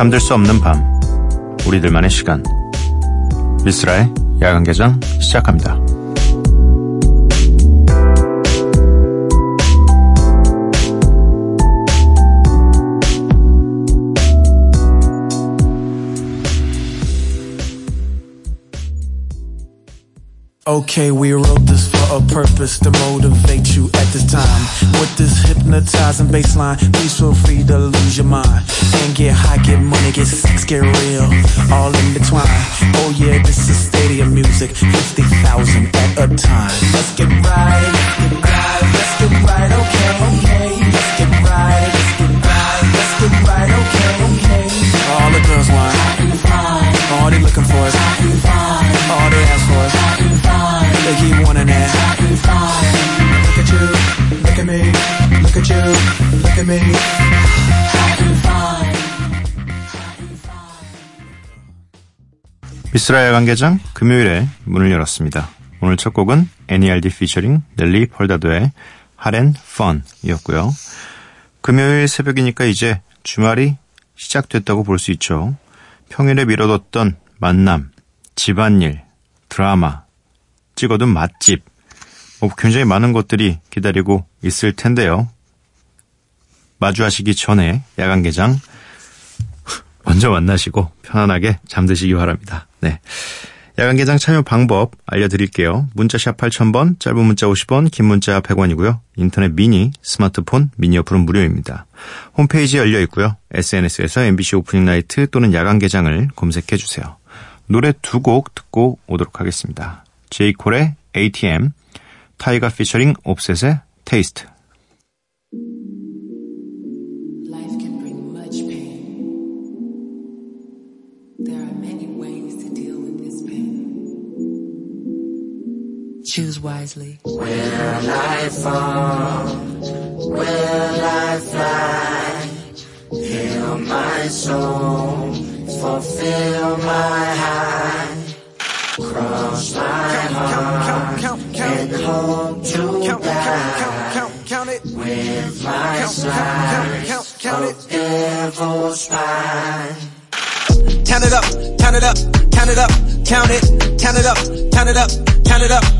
잠들 수 없는 밤 우리들만의 시간 미스라의 야간 개장 시작합니다. Okay, we wrote this a purpose to motivate you at this time. With this hypnotizing baseline, please feel free to lose your mind. And get high, get money, get sex, get real. All in between. Oh yeah, this is stadium 야간 개장 금요일에 문을 열었습니다. 오늘 첫 곡은 NERD 피처링 넬리 펄다도의 하렌 펀이었고요. 금요일 새벽이니까 이제 주말이 시작됐다고 볼 수 있죠. 평일에 미뤄뒀던 만남, 집안일, 드라마, 찍어둔 맛집, 뭐 굉장히 많은 것들이 기다리고 있을 텐데요. 마주하시기 전에 야간 개장 먼저 만나시고 편안하게 잠드시기 바랍니다. 네. 야간 개장 참여 방법 알려드릴게요. 문자샵 8000번, 짧은 문자 50원, 긴 문자 100원이고요. 인터넷 미니, 스마트폰, 미니 어플은 무료입니다. 홈페이지 열려 있고요. SNS에서 MBC Opening Night 또는 야간 개장을 검색해 주세요. 노래 두 곡 듣고 오도록 하겠습니다. J. Cole의 ATM, Tyga 피처링 Offset의 Taste. Choose wisely. Will I fall? Will I fly? Fill my soul, fulfill my high. Cross my heart count, count, count, and hope to count, die. Count, count, count, it. With my count, size it. devil's spine. Count it up, count it up, count it up, count it, count it up, count it up, count it up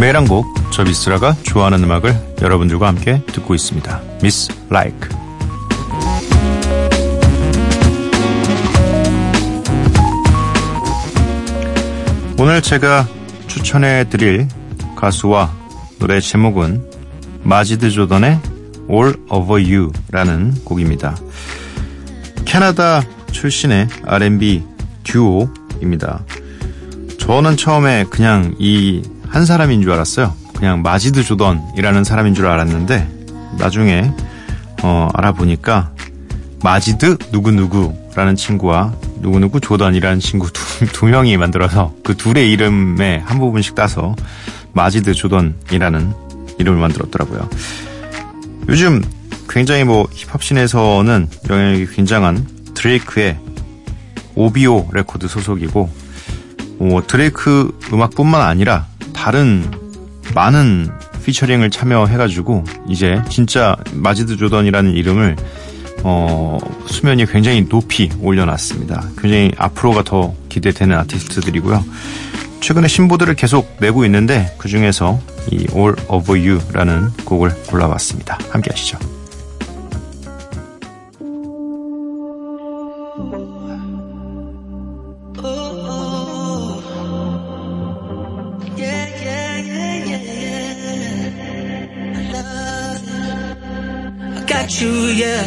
매일 한 곡, 저 미스라가 좋아하는 음악을 여러분들과 함께 듣고 있습니다. 미스 라이크. 오늘 제가 추천해 드릴 가수와 노래 제목은 마지드 조던의 All Over You라는 곡입니다. 캐나다 출신의 R&B 듀오입니다. 저는 처음에 그냥 이 한 사람인 줄 알았어요. 그냥 마지드 조던이라는 사람인 줄 알았는데 나중에 어, 알아보니까 마지드 누구누구라는 친구와 누구누구 조던이라는 친구 두, 두 명이 만들어서 그 둘의 이름에 한 부분씩 따서 마지드 조던이라는 이름을 만들었더라고요. 요즘 굉장히 뭐 힙합씬에서는 영향력이 굉장한 드레이크의 OVO 레코드 소속이고 어, 드레이크 음악뿐만 아니라 다른 많은 피처링을 참여해가지고 이제 진짜 마지드 조던이라는 이름을 어, 수면 이 굉장히 높이 올려놨습니다. 굉장히 앞으로가 더 기대되는 아티스트들이고요. 최근에 신보들을 계속 내고 있는데 그 중에서 이 All Over You라는 곡을 골라봤습니다. 함께 하시죠. Got you, yeah.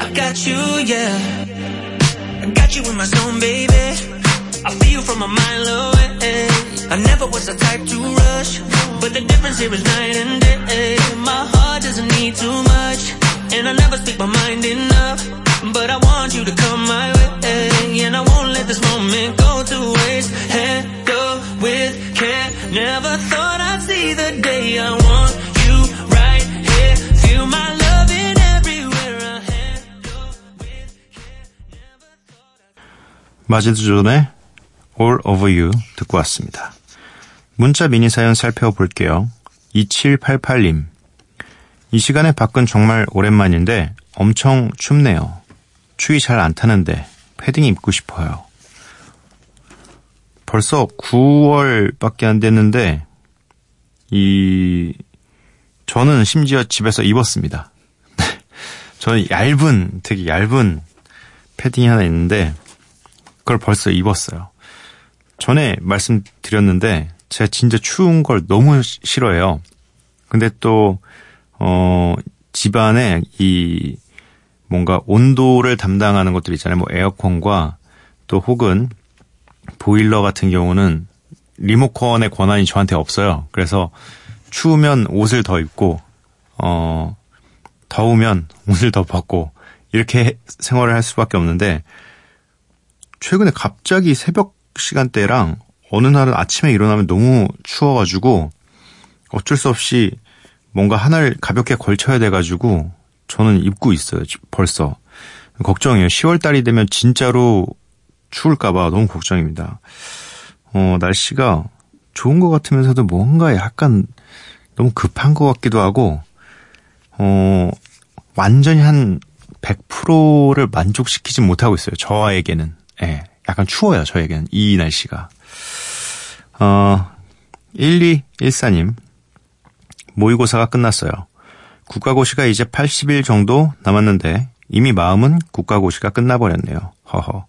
I got you, yeah. I got you in my zone, baby. I feel you from a mile away. I never was the type to rush, but the difference here is night and day. My heart doesn't need too much, and I never speak my mind enough. But I want you to come my way, and I won't let this moment go to waste. Handle with care. Never thought I'd see the day I want 마지드 존의 All Over You 듣고 왔습니다. 문자 미니 사연 살펴볼게요. 2788님. 이 시간에 밖은 정말 오랜만인데 엄청 춥네요. 추위 잘 안 타는데 패딩 입고 싶어요. 벌써 9월밖에 안 됐는데 이 저는 심지어 집에서 입었습니다. 저는 얇은 되게 얇은 패딩이 하나 있는데 그걸 벌써 입었어요. 전에 말씀드렸는데 제가 진짜 추운 걸 너무 시- 싫어해요. 근데 또 어, 집안에 이 뭔가 온도를 담당하는 것들 있잖아요. 뭐 에어컨과 또 혹은 보일러 같은 경우는 리모컨의 권한이 저한테 없어요. 그래서 추우면 옷을 더 입고 어 더우면 옷을 더 벗고 이렇게 생활을 할 수밖에 없는데 최근에 갑자기 새벽 시간대랑 어느 날은 아침에 일어나면 너무 추워가지고 어쩔 수 없이 뭔가 하나를 가볍게 걸쳐야 돼가지고 저는 입고 있어요. 지- 벌써 걱정이에요. 10월 달이 되면 진짜로 추울까봐 너무 걱정입니다. 어 날씨가 좋은 것 같으면서도 뭔가 약간 너무 급한 것 같기도 하고 어 완전히 한 100%를 만족시키지 못하고 있어요. 저에게는. 예. 약간 추워요, 저에게는. 이 날씨가. 어, 1214님. 모의고사가 끝났어요. 국가고시가 이제 80일 정도 남았는데 이미 마음은 국가고시가 끝나버렸네요. 허허.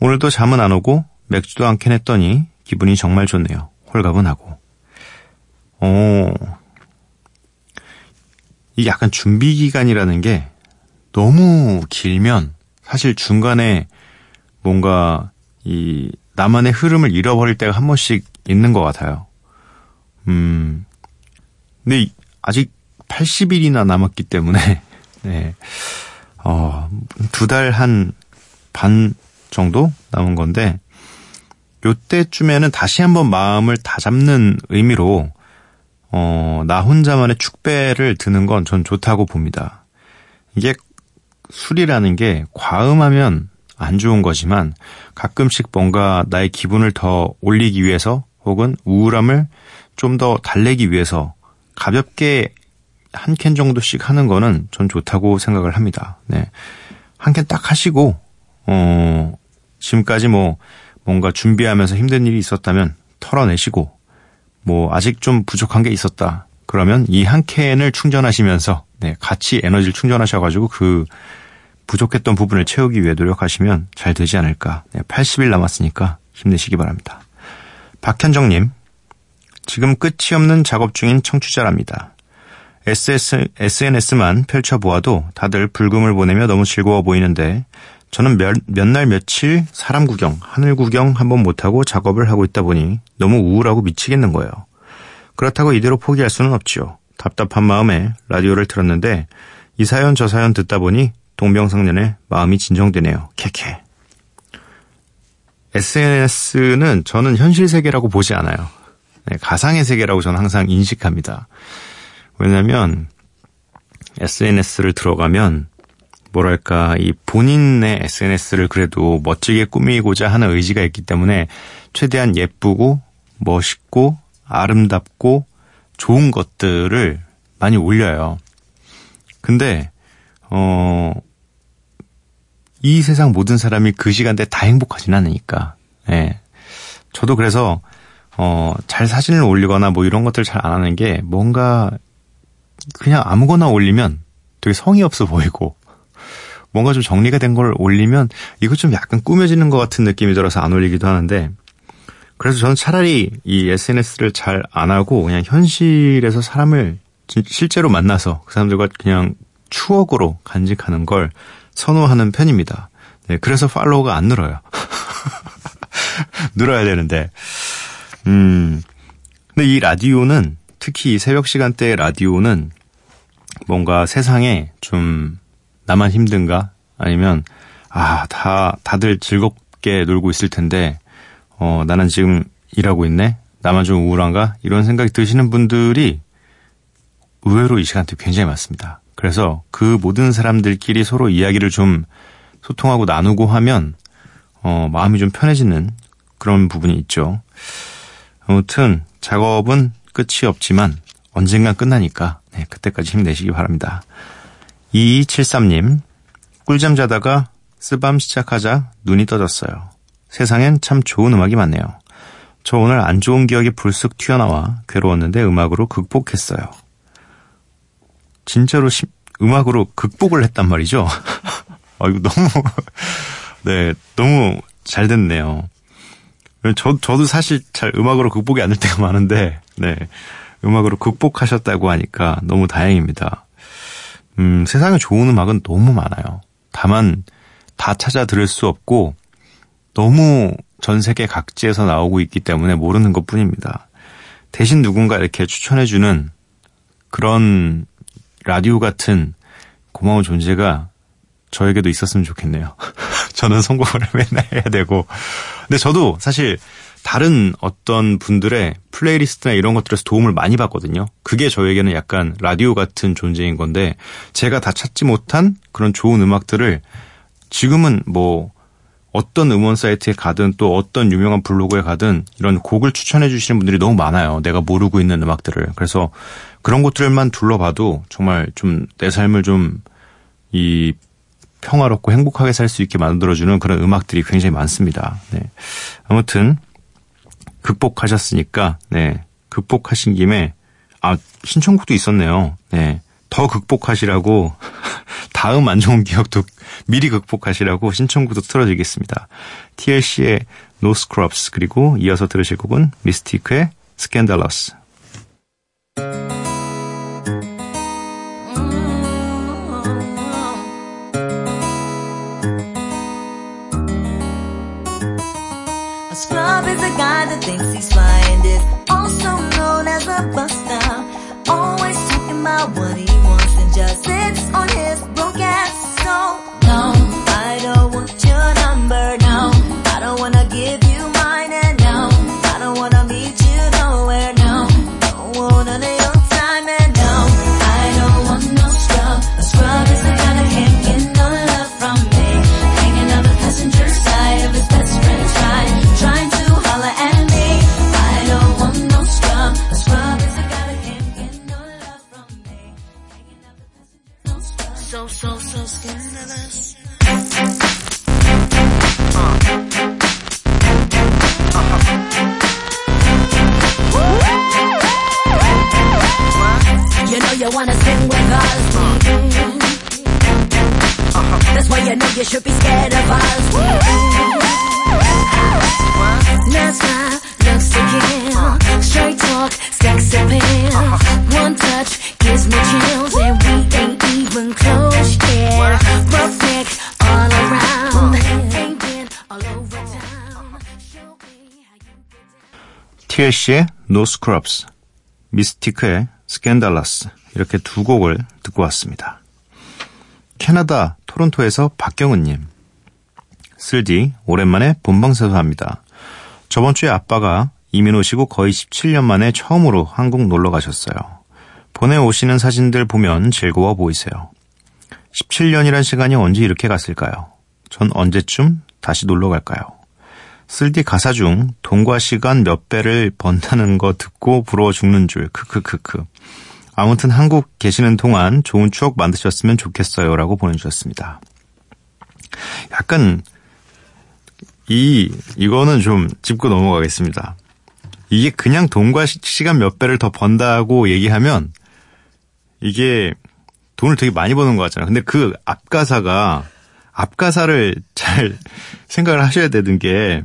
오늘도 잠은 안 오고 맥주도 안 캔 했더니 기분이 정말 좋네요. 홀가분하고. 어, 이 약간 준비 기간이라는 게 너무 길면 사실 중간에 뭔가 이 나만의 흐름을 잃어버릴 때가 한 번씩 있는 것 같아요. 음, 근데 이- 아직 80일이나 남았기 때문에 네, 어, 두 달 한 반 정도 남은 건데 요때쯤에는 다시 한번 마음을 다잡는 의미로 어, 나 혼자만의 축배를 드는 건 전 좋다고 봅니다. 이게 술이라는 게 과음하면 안 좋은 거지만 가끔씩 뭔가 나의 기분을 더 올리기 위해서 혹은 우울함을 좀 더 달래기 위해서 가볍게 한 캔 정도씩 하는 거는 전 좋다고 생각을 합니다. 네. 한 캔 딱 하시고, 어, 지금까지 뭐 뭔가 준비하면서 힘든 일이 있었다면 털어내시고, 뭐 아직 좀 부족한 게 있었다. 그러면 이 한 캔을 충전하시면서 네, 같이 에너지를 충전하셔가지고 그 부족했던 부분을 채우기 위해 노력하시면 잘 되지 않을까. 네, 80일 남았으니까 힘내시기 바랍니다. 박현정님, 지금 끝이 없는 작업 중인 청취자랍니다. SS, SNS만 펼쳐보아도 다들 불금을 보내며 너무 즐거워 보이는데 저는 몇, 몇날 며칠 사람 구경, 하늘 구경 한번 못하고 작업을 하고 있다 보니 너무 우울하고 미치겠는 거예요. 그렇다고 이대로 포기할 수는 없지요. 답답한 마음에 라디오를 틀었는데 이 사연 저 사연 듣다 보니 동병상련의 마음이 진정되네요. 캐캐. SNS는 저는 현실 세계라고 보지 않아요. 네, 가상의 세계라고 저는 항상 인식합니다. 왜냐면 SNS를 들어가면 뭐랄까 이 본인의 SNS를 그래도 멋지게 꾸미고자 하는 의지가 있기 때문에 최대한 예쁘고 멋있고 아름답고 좋은 것들을 많이 올려요. 근데 어, 이 세상 모든 사람이 그 시간대에 다 행복하진 않으니까. 예. 저도 그래서 어, 잘 사진을 올리거나 뭐 이런 것들 잘 안 하는 게 뭔가 그냥 아무거나 올리면 되게 성의 없어 보이고 뭔가 좀 정리가 된 걸 올리면 이거 좀 약간 꾸며지는 것 같은 느낌이 들어서 안 올리기도 하는데 그래서 저는 차라리 이 SNS를 잘 안 하고 그냥 현실에서 사람을 진- 실제로 만나서 그 사람들과 그냥 추억으로 간직하는 걸 선호하는 편입니다. 네, 그래서 팔로워가 안 늘어요. 늘어야 되는데. 음, 근데 이 라디오는 특히 이 새벽 시간대의 라디오는 뭔가 세상에 좀 나만 힘든가? 아니면 아, 다 다들 즐겁게 놀고 있을 텐데 어, 나는 지금 일하고 있네. 나만 좀 우울한가? 이런 생각이 드시는 분들이 의외로 이 시간대 굉장히 많습니다. 그래서 그 모든 사람들끼리 서로 이야기를 좀 소통하고 나누고 하면 어, 마음이 좀 편해지는 그런 부분이 있죠. 아무튼 작업은 끝이 없지만 언젠간 끝나니까 네, 그때까지 힘내시기 바랍니다. 2273님 꿀잠 자다가 쓰밤 시작하자 눈이 떠졌어요. 세상엔 참 좋은 음악이 많네요. 저 오늘 안 좋은 기억이 불쑥 튀어나와 괴로웠는데 음악으로 극복했어요. 진짜로 시, 음악으로 극복을 했단 말이죠. 아, 이거 너무, 네, 너무 잘 됐네요. 저, 저도 사실 잘 음악으로 극복이 안 될 때가 많은데, 네. 음악으로 극복하셨다고 하니까 너무 다행입니다. 음, 세상에 좋은 음악은 너무 많아요. 다만, 다 찾아 들을 수 없고, 너무 전 세계 각지에서 나오고 있기 때문에 모르는 것 뿐입니다. 대신 누군가 이렇게 추천해주는 그런 라디오 같은 고마운 존재가 저에게도 있었으면 좋겠네요. 저는 선곡을 맨날 해야 되고. 근데 저도 사실 다른 어떤 분들의 플레이리스트나 이런 것들에서 도움을 많이 받거든요. 그게 저에게는 약간 라디오 같은 존재인 건데 제가 다 찾지 못한 그런 좋은 음악들을 지금은 뭐 어떤 음원 사이트에 가든 또 어떤 유명한 블로그에 가든 이런 곡을 추천해 주시는 분들이 너무 많아요. 내가 모르고 있는 음악들을. 그래서 그런 곳들만 둘러봐도 정말 좀 내 삶을 좀 이 평화롭고 행복하게 살 수 있게 만들어주는 그런 음악들이 굉장히 많습니다. 네. 아무튼 극복하셨으니까 네. 극복하신 김에 아 신청곡도 있었네요. 네. 더 극복하시라고 다음 안 좋은 기억도 미리 극복하시라고 신청곡도 틀어드리겠습니다. TLC의 No Scrubs 그리고 이어서 들으실 곡은 미스티크의 Scandalous. TLC의 No Scrubs, 미스티크의 Scandalous 이렇게 두 곡을 듣고 왔습니다. 캐나다 토론토에서 박경은님 쓸디 오랜만에 본방사수합니다. 저번 주에 아빠가 이민 오시고 거의 17년 만에 처음으로 한국 놀러 가셨어요. 보내오시는 사진들 보면 즐거워 보이세요. 17년이란 시간이 언제 이렇게 갔을까요? 전 언제쯤 다시 놀러 갈까요? 쓸디 가사 중 돈과 시간 몇 배를 번다는 거 듣고 부러워 죽는 줄 크크크크. 아무튼 한국 계시는 동안 좋은 추억 만드셨으면 좋겠어요라고 보내주셨습니다. 약간 이 이거는 좀 짚고 넘어가겠습니다. 이게 그냥 돈과 시- 시간 몇 배를 더 번다고 얘기하면 이게 돈을 되게 많이 버는 것 같잖아요. 근데 그 앞가사가 앞가사를 잘 생각을 하셔야 되는 게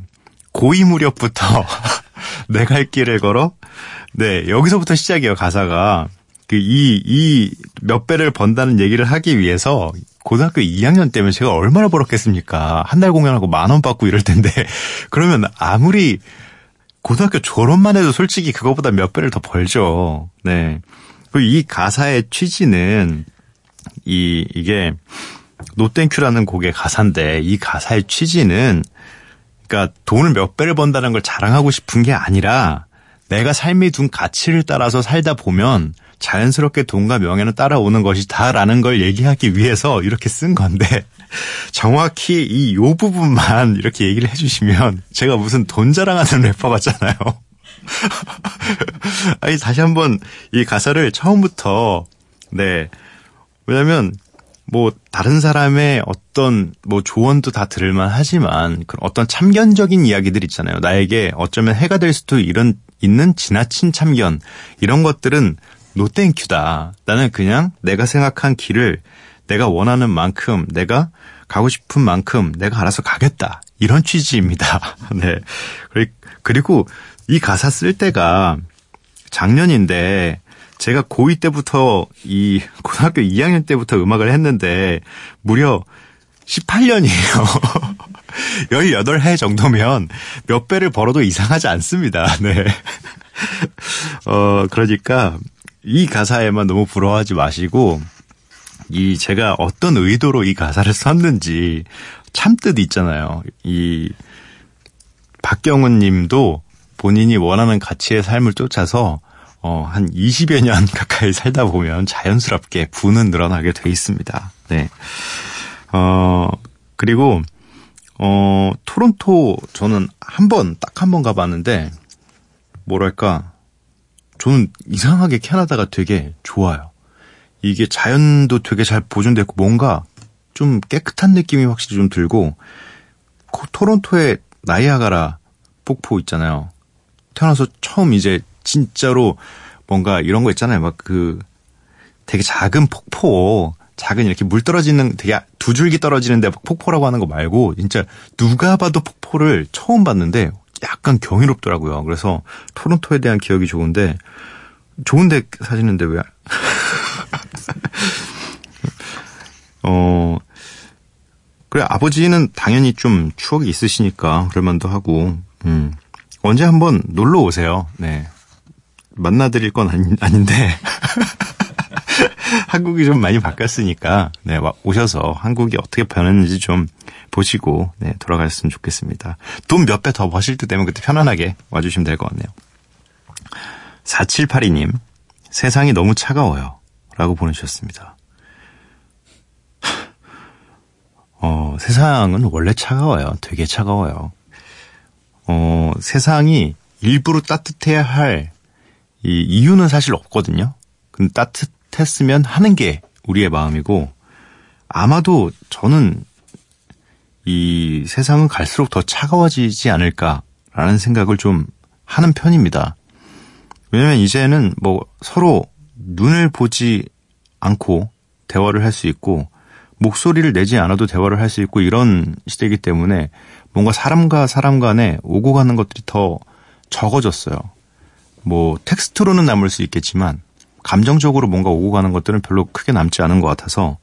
고이 무렵부터 내갈 길을 걸어 네 여기서부터 시작이에요 가사가 그 이 이 몇 배를 번다는 얘기를 하기 위해서 고등학교 2학년 때면 제가 얼마나 벌었겠습니까? 한 달 공연하고 만 원 받고 이럴 텐데 그러면 아무리 고등학교 졸업만 해도 솔직히 그거보다 몇 배를 더 벌죠. 네. 그리고 이 가사의 취지는 이 이게 노땡큐라는 곡의 가사인데 이 가사의 취지는 그러니까 돈을 몇 배를 번다는 걸 자랑하고 싶은 게 아니라 내가 삶이 둔 가치를 따라서 살다 보면 자연스럽게 돈과 명예는 따라오는 것이다라는 걸 얘기하기 위해서 이렇게 쓴 건데 정확히 이 요 부분만 이렇게 얘기를 해주시면 제가 무슨 돈 자랑하는 래퍼 같잖아요. 아니 다시 한번 이 가사를 처음부터 네 왜냐면 뭐 다른 사람의 어떤 뭐 조언도 다 들을만 하지만 그런 어떤 참견적인 이야기들 있잖아요. 나에게 어쩌면 해가 될 수도 이런 있는 지나친 참견 이런 것들은 노땡큐다. 나는 그냥 내가 생각한 길을 내가 원하는 만큼 내가 가고 싶은 만큼 내가 알아서 가겠다. 이런 취지입니다. 네. 그리고 이 가사 쓸 때가 작년인데 제가 고2 때부터 이 고등학교 2학년 때부터 음악을 했는데 무려 18년이에요. 18해 정도면 몇 배를 벌어도 이상하지 않습니다. 네. 어, 그러니까 이 가사에만 너무 부러워하지 마시고 이 제가 어떤 의도로 이 가사를 썼는지 참뜻 있잖아요. 이 박경은 님도 본인이 원하는 가치의 삶을 쫓아서 어, 한 20여 년 가까이 살다 보면 자연스럽게 부는 늘어나게 돼 있습니다. 네. 어, 그리고, 어, 토론토 저는 한 번, 딱 한 번 가봤는데, 뭐랄까, 저는 이상하게 캐나다가 되게 좋아요. 이게 자연도 되게 잘 보존됐고, 뭔가 좀 깨끗한 느낌이 확실히 좀 들고, 토론토의 나이아가라 폭포 있잖아요. 태어나서 처음 이제 진짜로 뭔가 이런 거 있잖아요. 막 그 되게 작은 폭포, 작은 이렇게 물 떨어지는 되게 두 줄기 떨어지는데 폭포라고 하는 거 말고 진짜 누가 봐도 폭포를 처음 봤는데 약간 경이롭더라고요. 그래서 토론토에 대한 기억이 좋은데 좋은데 사시는데 왜? 어 그래 아버지는 당연히 좀 추억이 있으시니까 그럴만도 하고 음 언제 한번 놀러 오세요. 네 만나드릴 건 아니, 아닌데 한국이 좀 많이 바뀌었으니까 네 오셔서 한국이 어떻게 변했는지 좀 보시고 네 돌아가셨으면 좋겠습니다. 돈 몇 배 더 버실 때 되면 그때 편안하게 와주시면 될 것 같네요. 4782님 세상이 너무 차가워요 라고 보내주셨습니다. 어, 세상은 원래 차가워요. 되게 차가워요. 어, 세상이 일부러 따뜻해야 할 이 이유는 사실 없거든요. 근데 따뜻했으면 하는 게 우리의 마음이고 아마도 저는 이 세상은 갈수록 더 차가워지지 않을까라는 생각을 좀 하는 편입니다. 왜냐면 이제는 뭐 서로 눈을 보지 않고 대화를 할 수 있고 목소리를 내지 않아도 대화를 할 수 있고 이런 시대이기 때문에 뭔가 사람과 사람 간에 오고 가는 것들이 더 적어졌어요. 뭐 텍스트로는 남을 수 있겠지만 감정적으로 뭔가 오고 가는 것들은 별로 크게 남지 않은 것 같아서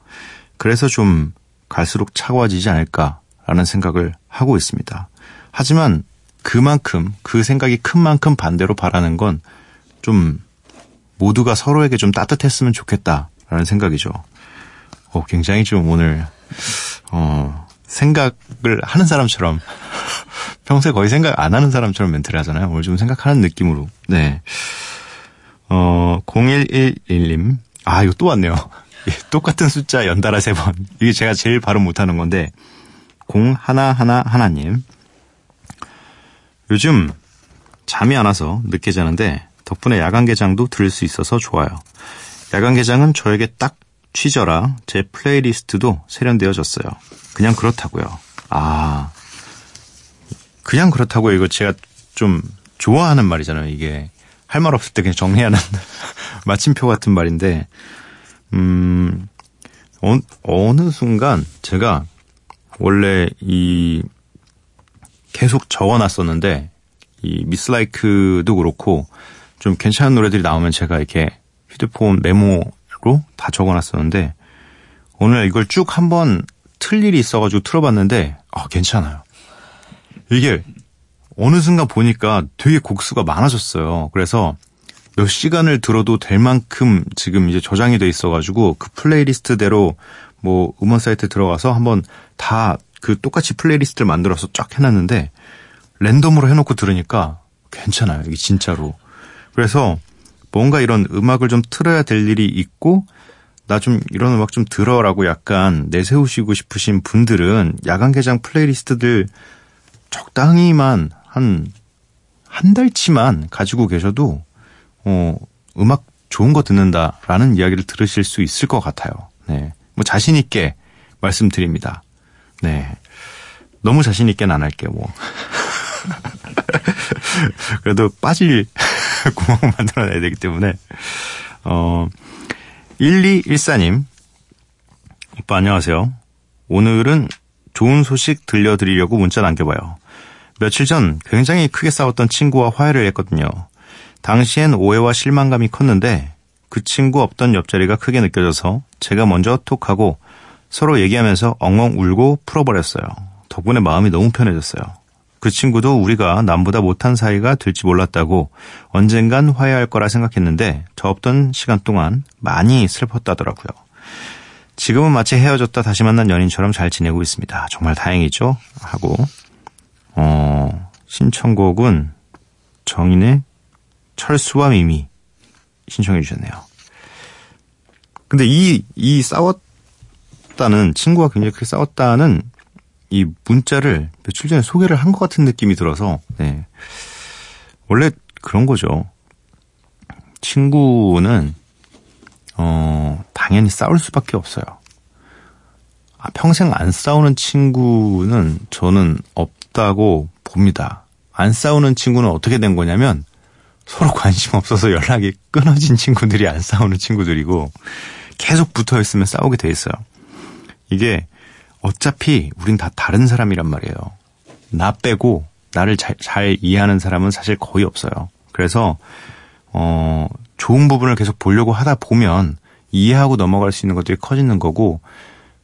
그래서 좀 갈수록 차가워지지 않을까라는 생각을 하고 있습니다. 하지만 그만큼 그 생각이 큰 만큼 반대로 바라는 건 좀 모두가 서로에게 좀 따뜻했으면 좋겠다라는 생각이죠. 어, 굉장히 좀 오늘 어, 생각을 하는 사람처럼 평소에 거의 생각 안 하는 사람처럼 멘트를 하잖아요. 오늘 좀 생각하는 느낌으로. 네. 어, 0111님. 아, 이거 또 왔네요. 예, 똑같은 숫자 연달아 세 번. 이게 제가 제일 발음 못하는 건데, 0 하나 하나 하나님. 요즘 잠이 안 와서 늦게 자는데 덕분에 야간 개장도 들을 수 있어서 좋아요. 야간 개장은 저에게 딱 취저라 제 플레이리스트도 세련되어졌어요. 그냥 그렇다고요. 아, 그냥 그렇다고요. 이거 제가 좀 좋아하는 말이잖아요. 이게 할 말 없을 때 그냥 정리하는 마침표 같은 말인데, 음, 어, 어느 순간 제가 원래 이 계속 적어놨었는데 이 미스라이크도 그렇고 좀 괜찮은 노래들이 나오면 제가 이렇게 휴대폰 메모 다 적어놨었는데 오늘 이걸 쭉 한번 틀 일이 있어가지고 틀어봤는데 아 괜찮아요. 이게 어느 순간 보니까 되게 곡수가 많아졌어요. 그래서 몇 시간을 들어도 될 만큼 지금 이제 저장이 돼 있어가지고 그 플레이리스트대로 뭐 음원 사이트 들어가서 한번 다 그 똑같이 플레이리스트를 만들어서 쫙 해놨는데 랜덤으로 해놓고 들으니까 괜찮아요. 이게 진짜로. 그래서 뭔가 이런 음악을 좀 틀어야 될 일이 있고 나 좀 이런 음악 좀 들어라고 약간 내세우시고 싶으신 분들은 야간 개장 플레이리스트들 적당히만 한, 한 달치만 가지고 계셔도, 어, 음악 좋은 거 듣는다라는 이야기를 들으실 수 있을 것 같아요. 네. 뭐 자신 있게 말씀드립니다. 네. 너무 자신 있게는 안 할게요, 뭐. 그래도 빠질 구멍을 만들어내야 되기 때문에, 어, 1214님. 오빠 안녕하세요. 오늘은 좋은 소식 들려드리려고 문자 남겨봐요. 며칠 전 굉장히 크게 싸웠던 친구와 화해를 했거든요. 당시엔 오해와 실망감이 컸는데 그 친구 없던 옆자리가 크게 느껴져서 제가 먼저 톡하고 서로 얘기하면서 엉엉 울고 풀어버렸어요. 덕분에 마음이 너무 편해졌어요. 그 친구도 우리가 남보다 못한 사이가 될지 몰랐다고 언젠간 화해할 거라 생각했는데 저 없던 시간 동안 많이 슬펐다더라고요. 지금은 마치 헤어졌다 다시 만난 연인처럼 잘 지내고 있습니다. 정말 다행이죠? 하고 어, 신청곡은 정인의 철수와 미미 신청해 주셨네요. 근데 이, 이 싸웠다는, 친구가 굉장히 크게 싸웠다는 이 문자를 며칠 전에 소개를 한 것 같은 느낌이 들어서, 네. 원래 그런 거죠. 친구는, 어, 당연히 싸울 수밖에 없어요. 아, 평생 안 싸우는 친구는 저는 없다고 봅니다. 안 싸우는 친구는 어떻게 된 거냐면, 서로 관심 없어서 연락이 끊어진 친구들이 안 싸우는 친구들이고 계속 붙어 있으면 싸우게 돼 있어요. 이게 어차피 우린 다 다른 사람이란 말이에요. 나 빼고 나를 잘, 잘 이해하는 사람은 사실 거의 없어요. 그래서 어 좋은 부분을 계속 보려고 하다 보면 이해하고 넘어갈 수 있는 것들이 커지는 거고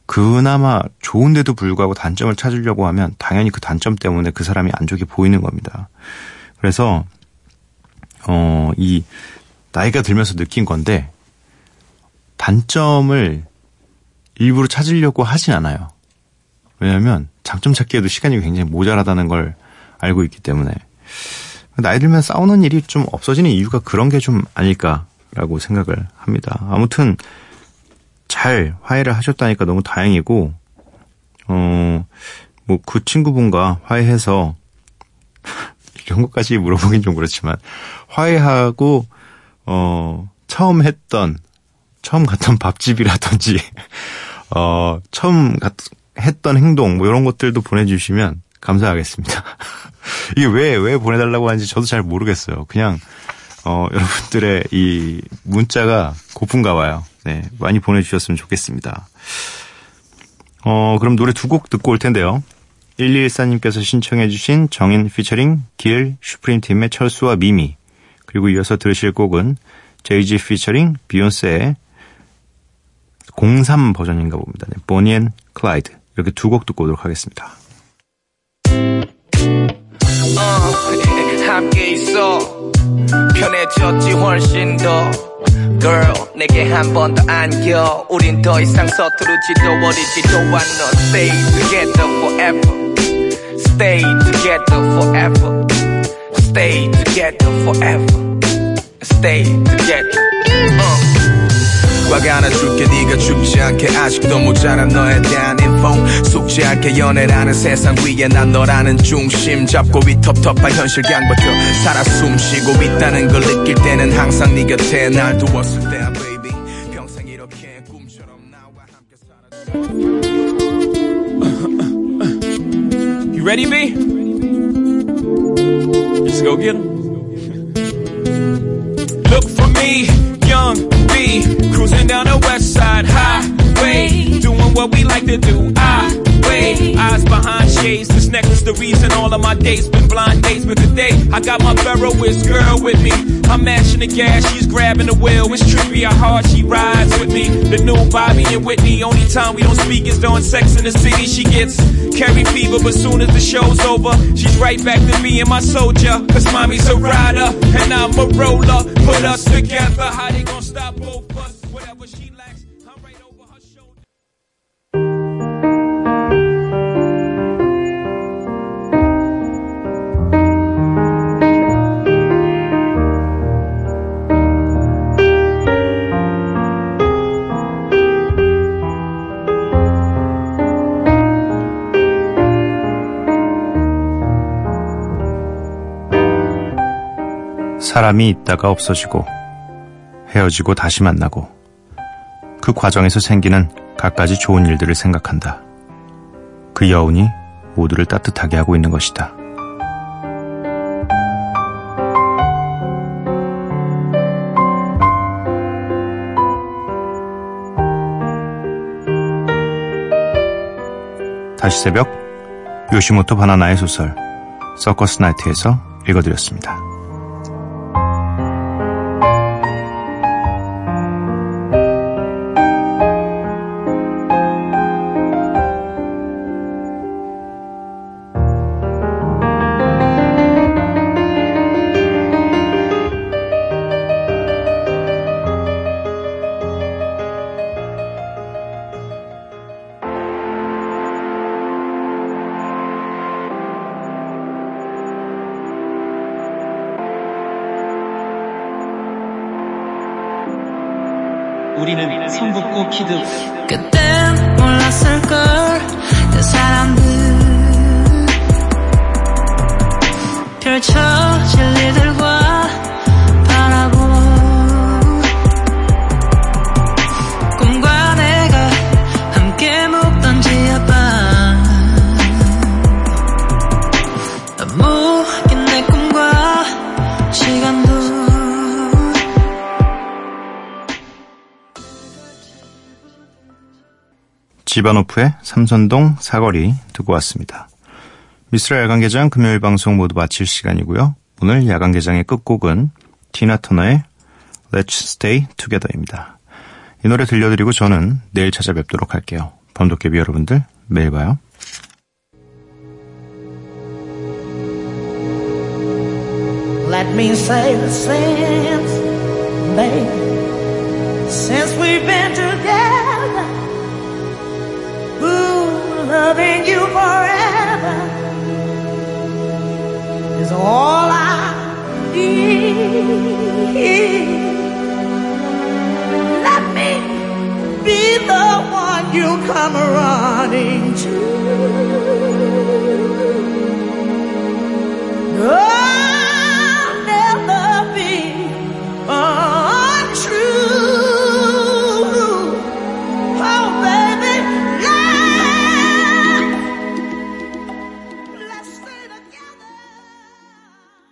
그나마 좋은데도 불구하고 단점을 찾으려고 하면 당연히 그 단점 때문에 그 사람이 안 좋게 보이는 겁니다. 그래서 어, 이, 나이가 들면서 느낀 건데, 단점을 일부러 찾으려고 하진 않아요. 왜냐면, 장점 찾기에도 시간이 굉장히 모자라다는 걸 알고 있기 때문에. 나이 들면 싸우는 일이 좀 없어지는 이유가 그런 게 좀 아닐까라고 생각을 합니다. 아무튼, 잘 화해를 하셨다니까 너무 다행이고, 어, 뭐, 그 친구분과 화해해서, 이런 것까지 물어보긴 좀 그렇지만, 화해하고 어 처음 했던 처음 갔던 밥집이라든지 어 처음 갔, 했던 행동 뭐 이런 것들도 보내주시면 감사하겠습니다. 이게 왜 왜 보내달라고 하는지 저도 잘 모르겠어요. 그냥 어 여러분들의 이 문자가 고픈가 봐요. 네 많이 보내주셨으면 좋겠습니다. 어 그럼 노래 두 곡 듣고 올 텐데요. 1214님께서 신청해주신 정인 피처링 길 슈프림 팀의 철수와 미미 그리고 이어서 들으실 곡은 제이지 피처링 비욘세의 03 버전인가 봅니다. 네, Bonnie and Clyde 이렇게 두 곡 듣고 오도록 하겠습니다. 어, Girl 내게 한 번 더 안겨 우린 더 이상 서투르지도 어리지도 않아 Stay together forever Stay together forever Stay together forever Stay together uh. 꽉 안아줄게. 네가 죽지 않게 아직도 모자란 너에 대한 인포 속지 않게 연애라는 세상 위에 난 너라는 중심. 잡고 이 텁텁한 현실 강버텨 살아 숨쉬고 있다는 걸 느낄 때는 항상 네 곁에 날 두었을 때야 baby. 평생 이렇게 꿈처럼 나와 함께 살아 You ready B? Let's go get 'em. Look for me, cruising down the west side highway, doing what we like to do. I eyes behind shades. This necklace, the reason all of my dates been blind dates. But today, I got my Ferroist girl with me. I'm mashing the gas, she's grabbing the wheel. It's trippy how hard she rides with me. me. The new Bobby and Whitney. Only time we don't speak is during sex in the city. She gets carry fever, but soon as the show's over, she's right back to being my soldier. Cause mommy's a rider, and I'm a roller. Put us together, how they gonna stop both us? Whatever she 사람이 있다가 없어지고 헤어지고 다시 만나고 그 과정에서 생기는 갖가지 좋은 일들을 생각한다. 그 여운이 모두를 따뜻하게 하고 있는 것이다. 다시 새벽 요시모토 바나나의 소설 서커스 나이트에서 읽어드렸습니다. 우리는 성북구 키드 그땐 몰랐을걸 그 사람들. 펼쳐질 일들 지바노프의 삼선동 사거리 듣고 왔습니다. 미스라 야간개장 금요일 방송 모두 마칠 시간이고요. 오늘 야간개장의 끝곡은 티나 터너의 Let's Stay Together입니다. 이 노래 들려드리고 저는 내일 찾아뵙도록 할게요. 범도깨비 여러분들 매일 봐요. Let me say the since, baby, since we've been together, loving you forever is all I need. Let me be the one you come running to. Oh,